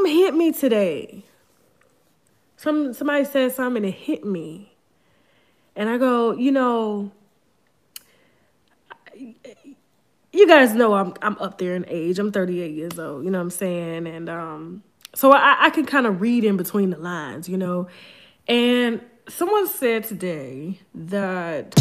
something hit me today. Some somebody said something and it hit me. And I go, you know, you guys know I'm I'm up there in age. I'm 38 years old, you know what I'm saying? And um so I, I can kind of read in between the lines, you know. And someone said today that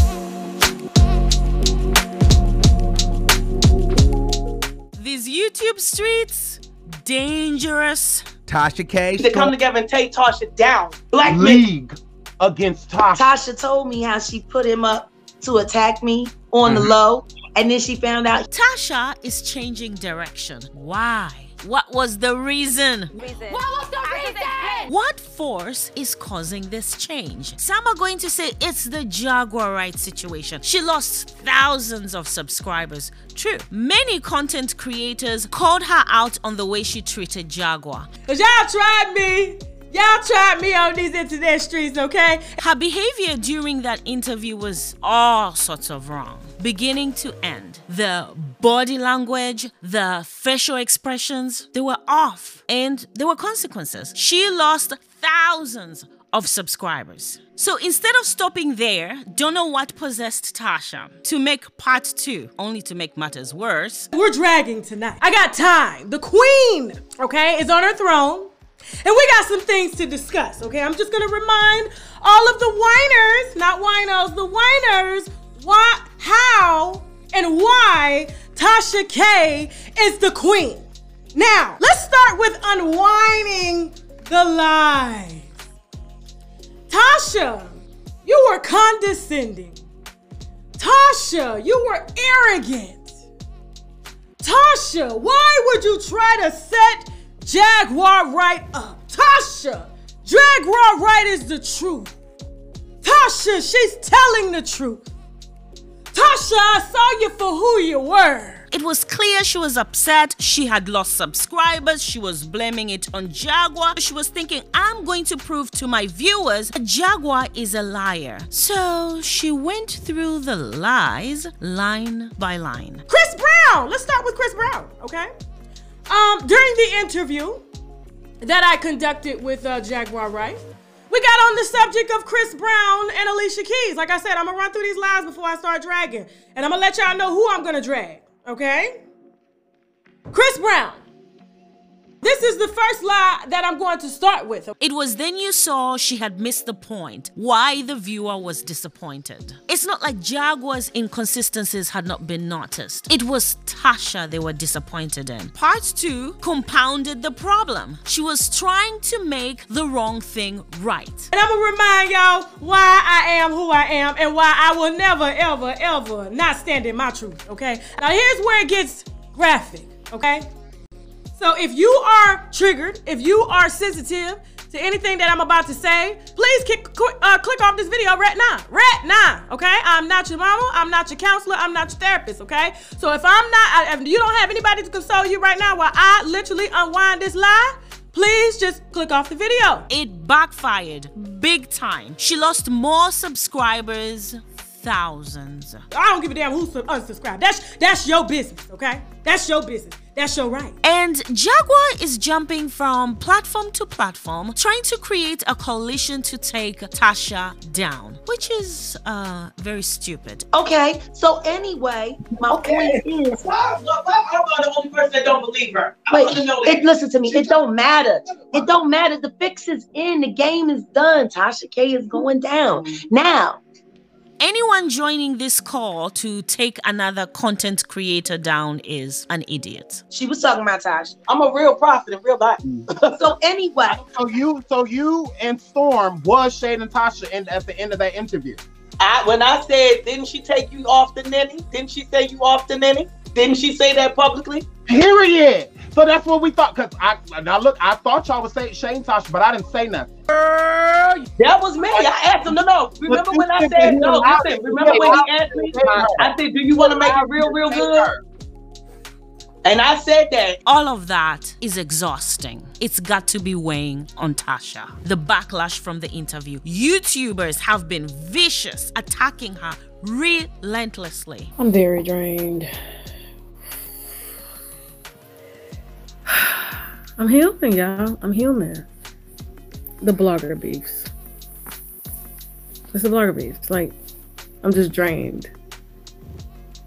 these YouTube streets dangerous. Tasha K. To come together and take Tasha down. Black League men. against Tasha. Tasha told me how she put him up to attack me on mm-hmm. the low, and then she found out Tasha is changing direction. Why? What was the reason? reason. What was the reason? What force is causing this change? Some are going to say it's the Jaguar Wright situation. She lost thousands of subscribers. True. Many content creators called her out on the way she treated Jaguar. Cause y'all tried me. Y'all tried me on these internet streets, okay? Her behavior during that interview was all sorts of wrong, beginning to end. The body language, the facial expressions, they were off and there were consequences. She lost thousands of subscribers. So instead of stopping there, don't know what possessed Tasha to make part two, only to make matters worse. We're dragging tonight. I got time. The queen, okay, is on her throne. And we got some things to discuss, okay? I'm just gonna remind all of the whiners, not winos, the whiners, why, how, and why Tasha K is the queen. Now, let's start with unwinding the lies. Tasha, you were condescending. Tasha, you were arrogant. Tasha, why would you try to set Jaguar Wright up. Tasha, Jaguar Wright is the truth. Tasha, she's telling the truth. Tasha, I saw you for who you were. It was clear she was upset. She had lost subscribers. She was blaming it on Jaguar. She was thinking, I'm going to prove to my viewers that Jaguar is a liar. So she went through the lies line by line. Chris Brown! Let's start with Chris Brown, okay? Um, during the interview that I conducted with uh, Jaguar Wright, we got on the subject of Chris Brown and Alicia Keys. Like I said, I'm gonna run through these lives before I start dragging, and I'm gonna let y'all know who I'm gonna drag. Okay? Chris Brown this is the first lie that I'm going to start with. It was then you saw she had missed the point, why the viewer was disappointed. It's not like Jaguar's inconsistencies had not been noticed. It was Tasha they were disappointed in. Part 2 compounded the problem. She was trying to make the wrong thing right. And I'm gonna remind y'all why I am who I am and why I will never, ever, ever not stand in my truth, okay? Now here's where it gets graphic, okay? So if you are triggered, if you are sensitive to anything that I'm about to say, please kick, uh, click off this video right now. Right now, okay? I'm not your mama. I'm not your counselor. I'm not your therapist, okay? So if I'm not, if you don't have anybody to console you right now while I literally unwind this lie, please just click off the video. It backfired big time. She lost more subscribers, thousands. I don't give a damn who's unsubscribed. That's that's your business, okay? That's your business. That's your right. And Jaguar is jumping from platform to platform, trying to create a coalition to take Tasha down, which is uh very stupid. Okay, so anyway, my okay. point is. Why, am I the only person that don't believe her? I Wait, it, listen to me. It don't matter. It don't matter. The fix is in. The game is done. Tasha K is going down. Now, anyone joining this call to take another content creator down is an idiot. She was talking about Tasha. I'm a real prophet in real life. Mm. so anyway. So you so you and Storm was Shade and Tasha in, at the end of that interview. I, when I said, didn't she take you off the nanny? Didn't she say you off the nanny? Didn't she say that publicly? Period. So that's what we thought. Cause I now look, I thought y'all would saying Shane Tasha, but I didn't say nothing. That was me. I asked him, no, no. Remember when I said no? Listen, remember when he asked me? I said, do you want to make it real, real good? And I said that. All of that is exhausting. It's got to be weighing on Tasha. The backlash from the interview. YouTubers have been vicious, attacking her relentlessly. I'm very drained. I'm human, y'all. I'm human. The blogger beefs. It's the blogger beefs. Like, I'm just drained.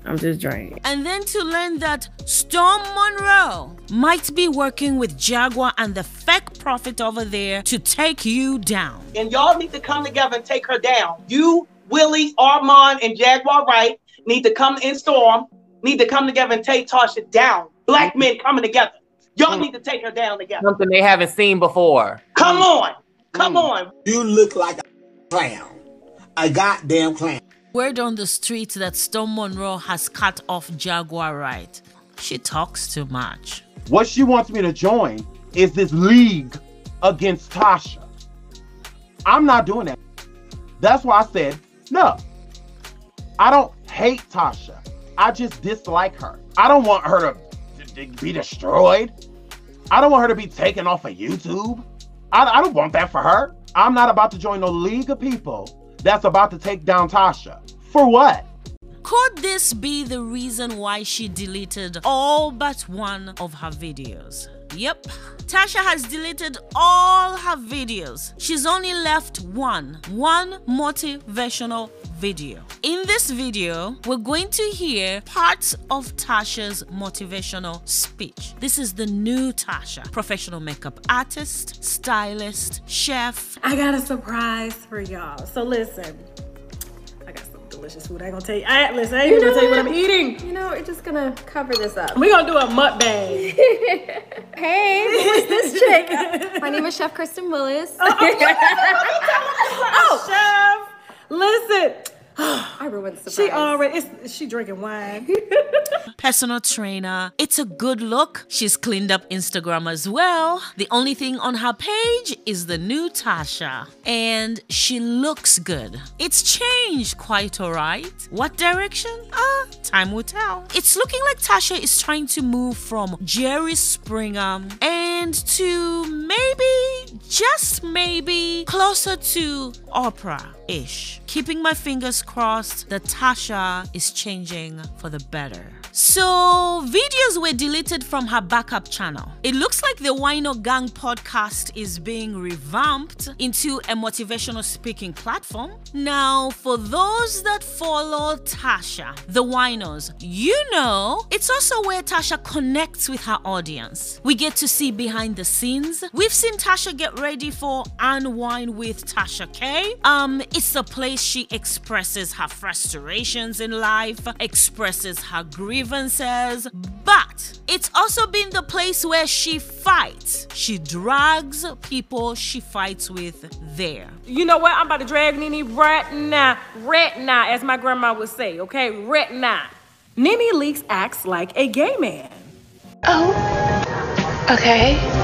I'm just drained. And then to learn that Storm Monroe might be working with Jaguar and the fake prophet over there to take you down. And y'all need to come together and take her down. You, Willie, Armon, and Jaguar Wright need to come in Storm, need to come together and take Tasha down. Black men coming together. Y'all mm. need to take her down together. Something they haven't seen before. Come mm. on. Come mm. on. You look like a clown. A goddamn clown. Word on the street that Storm Monroe has cut off Jaguar Wright. She talks too much. What she wants me to join is this league against Tasha. I'm not doing that. That's why I said no. I don't hate Tasha. I just dislike her. I don't want her to, to be destroyed. I don't want her to be taken off of YouTube. I, I don't want that for her. I'm not about to join no league of people that's about to take down Tasha. For what? Could this be the reason why she deleted all but one of her videos? Yep, Tasha has deleted all her videos. She's only left one, one motivational video. In this video, we're going to hear parts of Tasha's motivational speech. This is the new Tasha, professional makeup artist, stylist, chef. I got a surprise for y'all. So listen, delicious food. I ain't gonna tell you. I, listen, I ain't You gonna tell you what? I'm eating. You know, we're just gonna cover this up. We're gonna do a mukbang. Hey, who is this chick? My name is Chef Kristen Willis. Oh, oh, chef. Listen, I ruined surprise. she already, it's, she drinking wine. personal trainer. It's a good look. She's cleaned up Instagram as well. The only thing on her page is the new Tasha, and she looks good. It's changed quite alright. What direction? Ah, time will tell. It's looking like Tasha is trying to move from Jerry Springer and to maybe, just maybe, closer to Oprah ish. Keeping my fingers crossed that Tasha is changing for the better. So, videos were deleted from her backup channel. It looks like the Wino Gang podcast is being revamped into a motivational speaking platform. Now, for those that follow Tasha, the Winos, you know it's also where Tasha connects with her audience. We get to see behind the scenes. We've seen Tasha get ready for Unwine with Tasha K. Um, it's a place she expresses her frustrations in life, expresses her grievances, but it's also been the place where she fights. She drags people she fights with there. You know what? I'm about to drag Nene right now, right now, as my grandma would say, okay? Right now. Nene Leakes acts like a gay man. Oh, okay.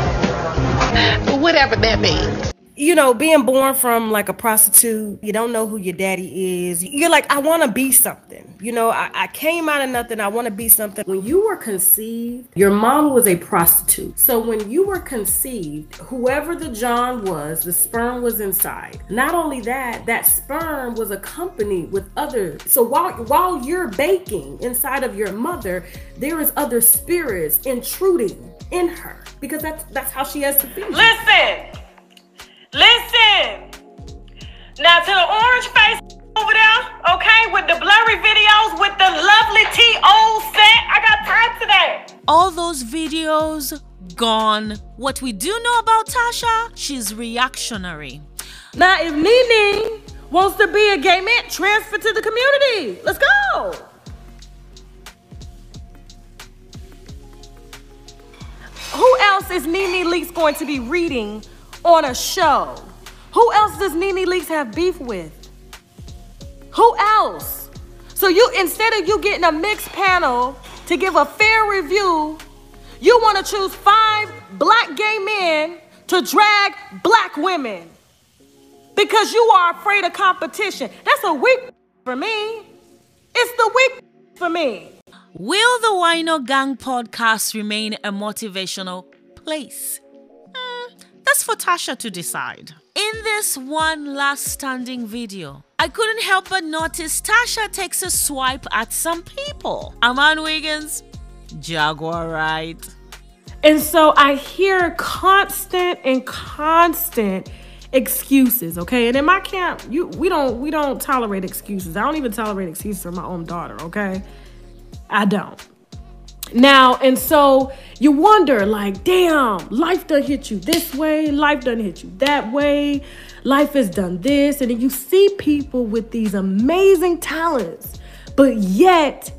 Whatever that means. You know, being born from like a prostitute, you don't know who your daddy is. You're like, I want to be something. You know, I, I came out of nothing. I want to be something. When you were conceived, your mom was a prostitute. So when you were conceived, whoever the John was, the sperm was inside. Not only that, that sperm was accompanied with other. So while while you're baking inside of your mother, there is other spirits intruding in her because that's that's how she has to feel. Listen, listen. Now to the orange face over there, okay, with the blurry videos, with the lovely T.O. set. I got time today. All those videos gone. What we do know about Tasha, she's reactionary. Now, if Nene wants to be a gay man, transfer to the community. Let's go. Else is Nene Leakes going to be reading on a show? Who else does Nene Leakes have beef with? Who else? So you instead of you getting a mixed panel to give a fair review, you want to choose five black gay men to drag black women because you are afraid of competition. That's a weak for me. It's the weak for me. Will the Wino Gang podcast remain a motivational place? Hmm, that's for Tasha to decide. In this one last standing video, I couldn't help but notice Tasha takes a swipe at some people. Armon Wiggins, Jaguar Wright. And so I hear constant and constant excuses, okay? And in my camp, you we don't we don't tolerate excuses. I don't even tolerate excuses for my own daughter, okay? I don't. Now, and so you wonder, like, damn, life done hit you this way, life done hit you that way, life has done this. And then you see people with these amazing talents, but yet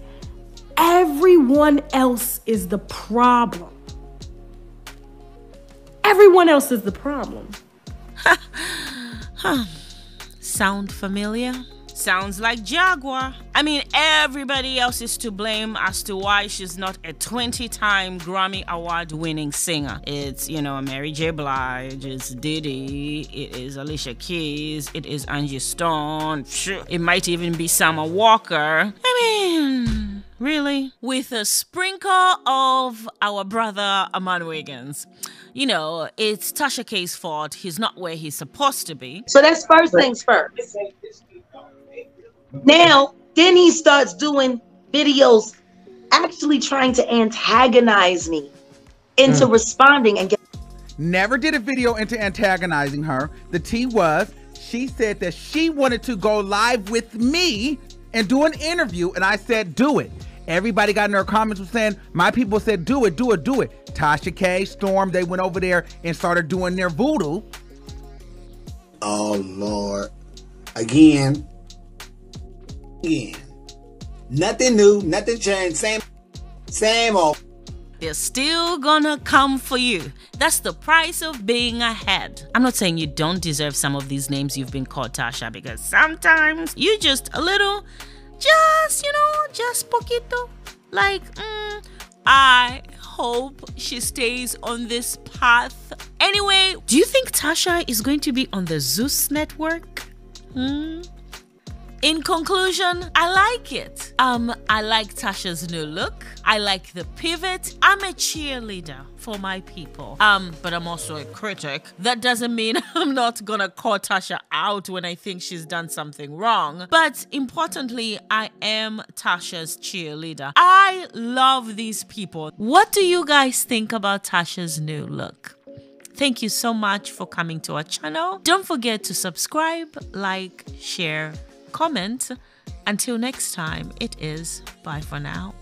everyone else is the problem. Everyone else is the problem. Sound familiar? Sounds like Jaguar. I mean, everybody else is to blame as to why she's not a 20 time Grammy Award winning singer. It's, you know, Mary J. Blige, it's Diddy, it is Alicia Keys, it is Angie Stone, it might even be Summer Walker. I mean, really? With a sprinkle of our brother Armon Wiggins. You know, it's Tasha K's fault. He's not where he's supposed to be. So that's first things first. Now, then he starts doing videos actually trying to antagonize me into mm. responding and get never did a video into antagonizing her. The T was she said that she wanted to go live with me and do an interview, and I said, do it. Everybody got in their comments was saying, my people said, do it, do it, do it. Tasha K, Storm, they went over there and started doing their voodoo. Oh Lord. Again, again. Nothing new, nothing changed. Same, same old. They're still gonna come for you. That's the price of being ahead. I'm not saying you don't deserve some of these names you've been called, Tasha, because sometimes you just a little, just, you know, just poquito. Like, mm, I hope she stays on this path. Anyway, do you think Tasha is going to be on the Zeus network? Hmm? In conclusion, I like it. Um, I like Tasha's new look. I like the pivot. I'm a cheerleader for my people. Um, but I'm also a critic. That doesn't mean I'm not gonna call Tasha out when I think she's done something wrong. But importantly, I am Tasha's cheerleader. I love these people. What do you guys think about Tasha's new look? Thank you so much for coming to our channel. Don't forget to subscribe, like, share, comment. Until next time, it is bye for now.